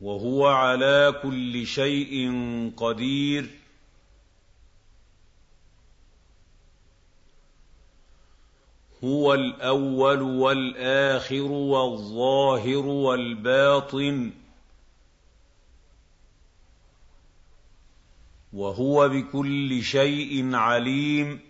وهو على كل شيء قدير. هو الأول والآخر والظاهر والباطن. وهو بكل شيء عليم.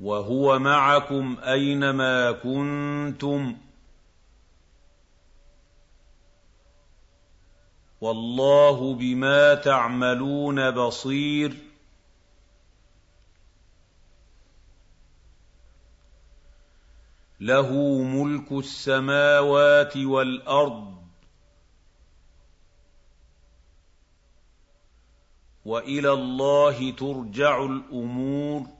وهو معكم أينما كنتم. والله بما تعملون بصير. له ملك السماوات والأرض. وإلى الله ترجع الأمور.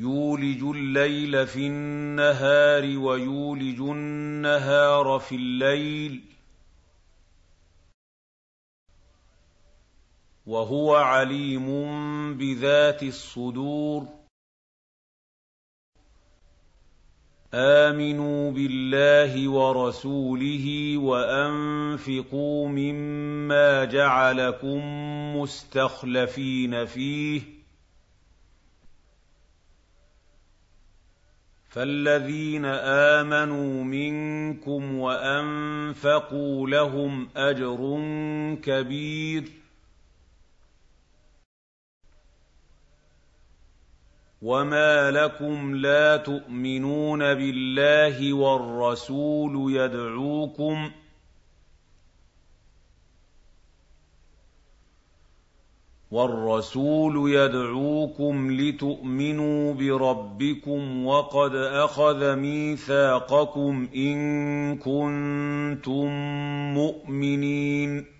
يولج الليل في النهار ويولج النهار في الليل وهو عليم بذات الصدور. آمنوا بالله ورسوله وأنفقوا مما جعلكم مستخلفين فيه. فالذين امنوا منكم وانفقوا لهم اجر كبير وما لكم لا تؤمنون بالله والرسول يدعوكم والرسول يدعوكم لتؤمنوا بربكم وقد أخذ ميثاقكم إن كنتم مؤمنين.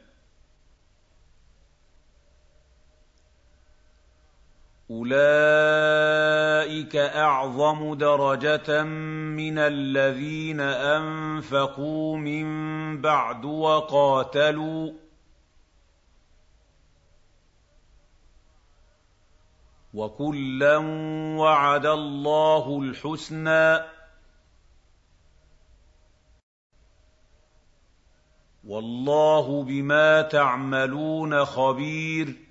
اولئك اعظم درجه من الذين انفقوا من بعد وقاتلوا وكلا وعد الله الحسنى والله بما تعملون خبير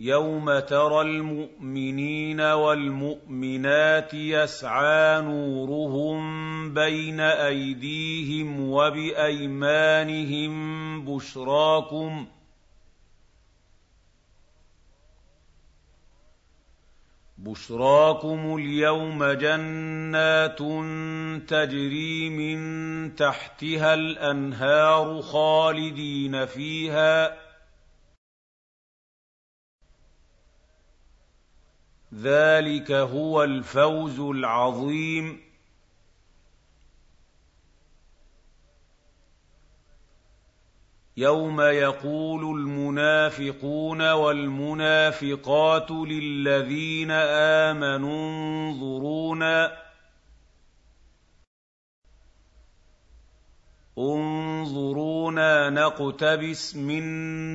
يَوْمَ تَرَى الْمُؤْمِنِينَ وَالْمُؤْمِنَاتِ يَسْعَىٰ نُورُهُم بَيْنَ أَيْدِيهِمْ وَبِأَيْمَانِهِم بُشْرَاكُمُ بشراكم اليوم جنات تجري من تحتها الانهار خالدين فيها ذلك هو الفوز العظيم. يوم يقول المنافقون والمنافقات للذين آمنوا انظرونا انظرونا نقتبس من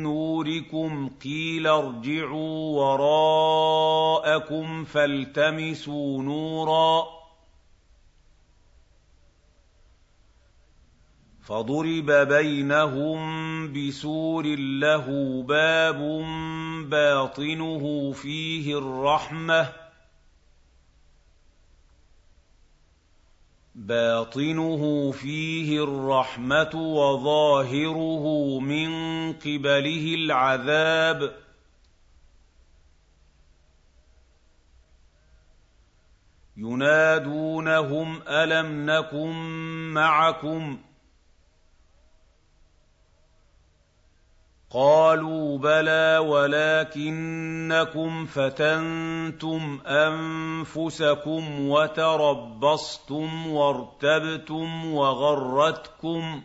نوركم قيل ارجعوا وراءكم فالتمسوا نورا فضرب بينهم بسور له باب باطنه فيه الرحمة باطنه فيه الرحمة وظاهره من قبله العذاب. ينادونهم ألم نكن معكم؟ قالوا بلى ولكنكم فتنتم أنفسكم وتربصتم وارتبتم وغرتكم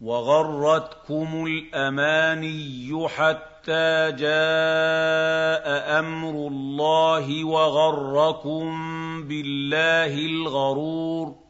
وغرتكم الأماني حتى جاء أمر الله وغركم بالله الغرور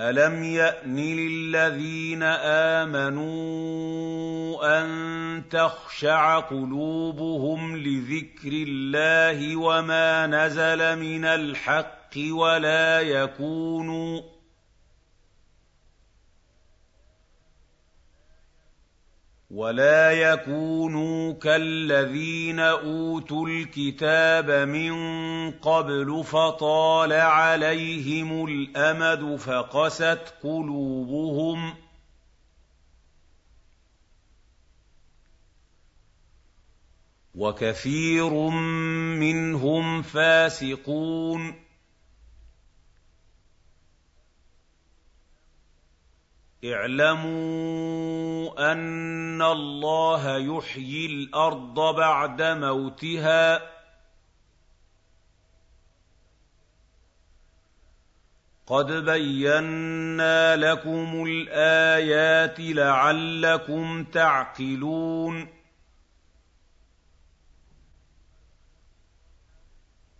أَلَمْ يَأْنِ لِلَّذِينَ آمَنُوا أَن تَخْشَعَ قُلُوبُهُمْ لِذِكْرِ اللَّهِ وَمَا نَزَلَ مِنَ الْحَقِّ وَلَا يَكُونُوا ولا يكونوا كالذين اوتوا الكتاب من قبل فطال عليهم الامد فقست قلوبهم وكثير منهم فاسقون اعلموا أن الله يحيي الأرض بعد موتها. قد بينا لكم الآيات لعلكم تعقلون.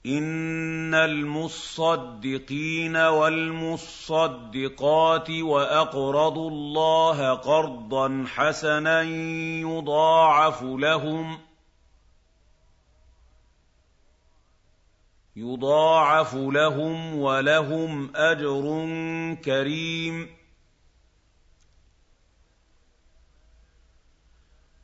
إِنَّ الْمُصَّدِّقِينَ وَالْمُصَّدِّقَاتِ وَأَقْرَضُوا اللَّهَ قَرْضًا حَسَنًا يُضَاعَفُ لَهُمْ يُضَاعَفُ لَهُمْ وَلَهُمْ أَجْرٌ كَرِيمٌ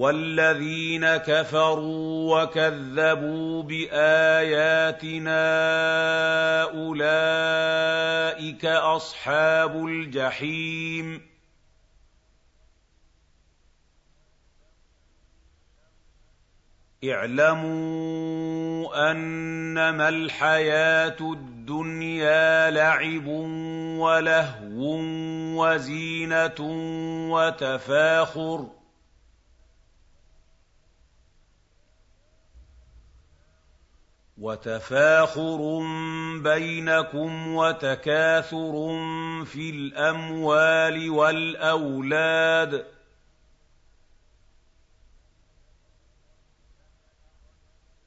وَالَّذِينَ كَفَرُوا وَكَذَّبُوا بِآيَاتِنَا أُولَٰئِكَ أَصْحَابُ الْجَحِيمِ اعْلَمُوا أَنَّمَا الْحَيَاةُ الدُّنْيَا لَعِبٌ وَلَهْوٌ وَزِينَةٌ وَتَفَاخُرٌ وتفاخر بينكم وتكاثر في الأموال والأولاد.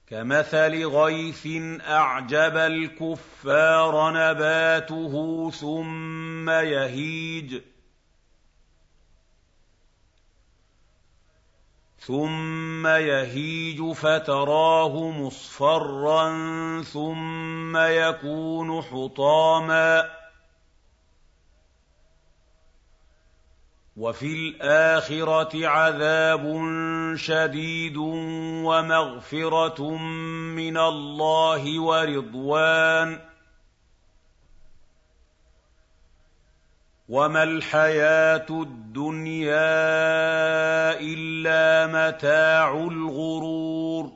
كَمَثَلِ غَيْثٍ أَعْجَبَ الْكُفَّارَ نَبَاتُهُ ثُمَّ يَهِيجُ. ثُمَّ يَهِيجُ فَتَرَاهُ مُصْفَرًّا ثُمَّ يَكُونُ حُطَامًا وَفِي الْآخِرَةِ عَذَابٌ شَدِيدٌ وَمَغْفِرَةٌ مِّنَ اللَّهِ وَرِضْوَانٌ ۚ وَمَا الْحَيَاةُ الدُّنْيَا إِلَّا مَتَاعُ الْغُرُورِ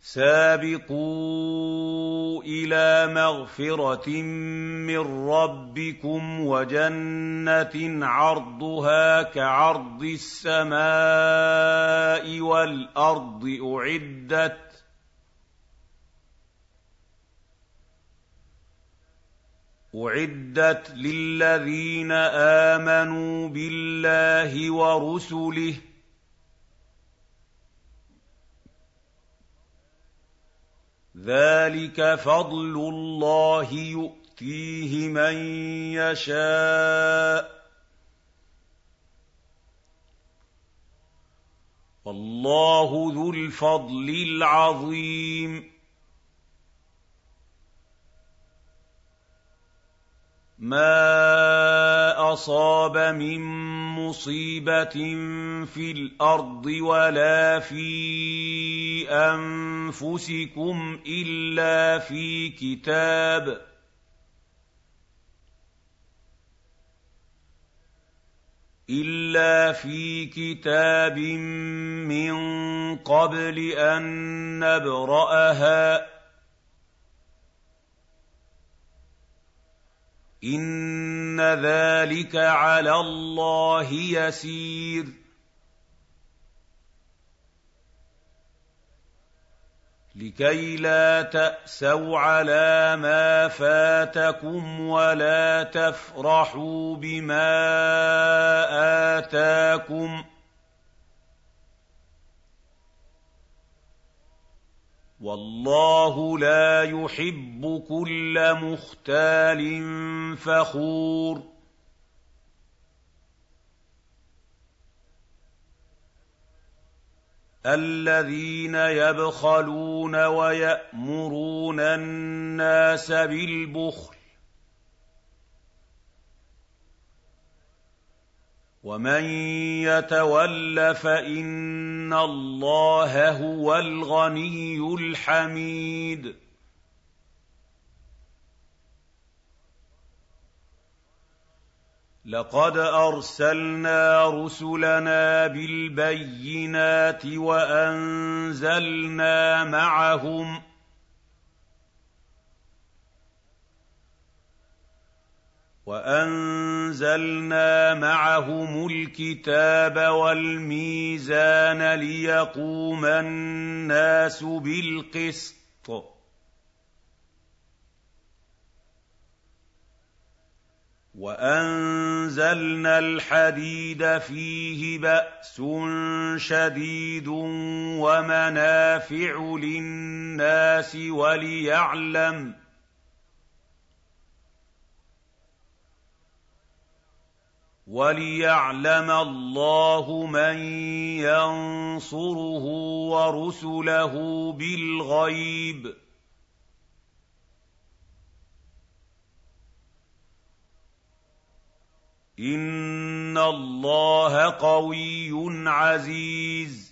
سَابِقُوا إِلَىٰ مَغْفِرَةٍ مِّن رَّبِّكُمْ وَجَنَّةٍ عَرْضُهَا كَعَرْضِ السَّمَاءِ وَالْأَرْضِ أُعِدَّتْ لِلَّذِينَ آمَنُوا بِاللَّهِ وَرُسُلِهِ ۚ ذَٰلِكَ فَضْلُ اللَّهِ يُؤْتِيهِ مَن يَشَاءُ ۚ وَاللَّهُ ذُو الْفَضْلِ الْعَظِيمِ مَا أَصَابَ مِن مُّصِيبَةٍ فِي الْأَرْضِ وَلَا فِي أَنفُسِكُمْ إِلَّا فِي كِتَابٍ إِلَّا فِي كِتَابٍ مِّن قَبْلِ أَن نَّبْرَأَهَا ۚ إِنَّ ذَٰلِكَ عَلَى اللَّهِ يَسِيرٌ لِّكَيْ لَا تَأْسَوْا عَلَىٰ مَا فَاتَكُمْ وَلَا تَفْرَحُوا بِمَا آتَاكُمْ ۗ وَاللَّهُ لَا يُحِبُّ كُلَّ مُخْتَالٍ فَخُورٍ. الَّذِينَ يَبْخَلُونَ وَيَأْمُرُونَ النَّاسَ بِالْبُخْلِ وَمَن يَتَوَلَّ فَإِنَّ اللَّهَ هُوَ الْغَنِيُّ الْحَمِيدُ لَقَدْ أَرْسَلْنَا رُسُلَنَا بِالْبَيِّنَاتِ وَأَنزَلْنَا مَعَهُمْ وَأَنزَلْنَا مَعَهُمُ الْكِتَابَ وَالْمِيزَانَ لِيَقُومَ النَّاسُ بِالْقِسْطِ ۖ. وَأَنزَلْنَا الْحَدِيدَ فِيهِ بَأْسٌ شَدِيدٌ وَمَنَافِعُ لِلنَّاسِ وَلِيَعْلَمَ اللَّهُ مَن يَنصُرُهُ وَرُسُلَهُ بِالْغَيْبِ ۚ. إِنَّ اللَّهَ قَوِيٌّ عَزِيزٌ.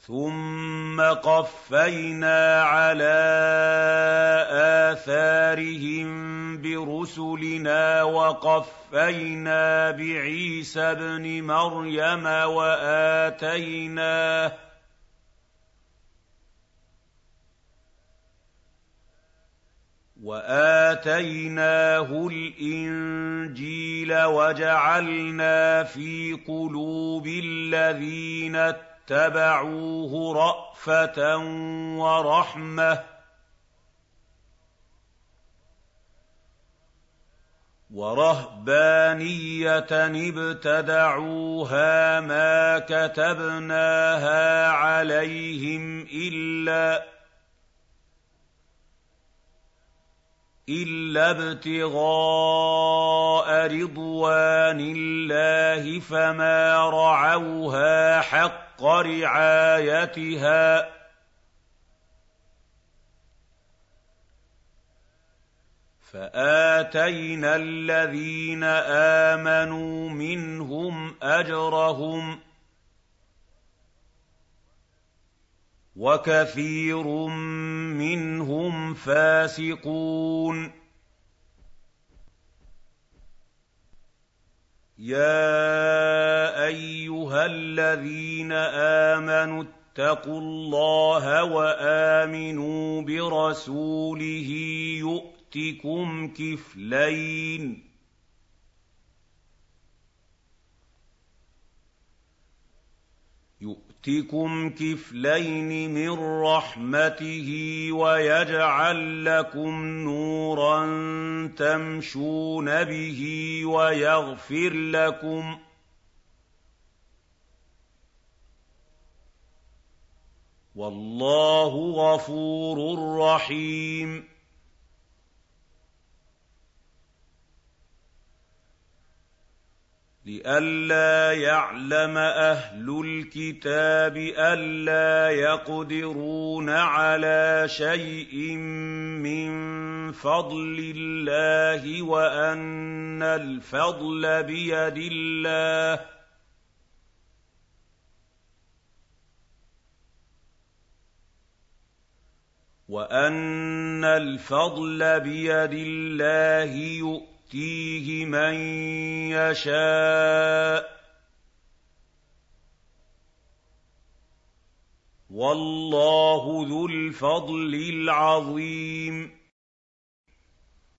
ثُمَّ قَفَّيْنَا عَلَىٰ آثَارِهِم بِرُسُلِنَا وَقَفَّيْنَا بِعِيسَى ابْنِ مَرْيَمَ وَآتَيْنَاهُ وآتيناه الإنجيل وجعلنا في قلوب الذين اتَّبَعُوهُ رَأْفَةً وَرَحْمَةً. وَرَهْبَانِيَّةً ابْتَدَعُوهَا مَا كَتَبْنَاهَا عَلَيْهِمْ إِلَّا إِلَّا ابْتِغَاءَ رِضْوَانِ اللَّهِ فَمَا رَعَوْهَا حَقَّ رِعَايَتِهَا ۖ فَآتَيْنَا الَّذِينَ آمَنُوا مِنْهُمْ أَجْرَهُمْ ۖ وَكَثِيرٌ مِّنْهُمْ فَاسِقُونَ. يَا أَيُّهَا الَّذِينَ آمَنُوا اتَّقُوا اللَّهَ وَآمِنُوا بِرَسُولِهِ يُؤْتِكُمْ كِفْلَيْنِ يُؤْتِكُمْ كِفْلَيْنِ مِن رَّحْمَتِهِ وَيَجْعَل لَّكُمْ نُورًا تَمْشُونَ بِهِ وَيَغْفِرْ لَكُمْ ۗ وَاللَّهُ غَفُورٌ رَّحِيمٌ لئلا يعلم أهل الكتاب ألا يقدرون على شيء من فضل الله وأن الفضل بيد الله. وأن الفضل بيد الله يؤتي يؤتيه من يشاء. والله ذو الفضل العظيم.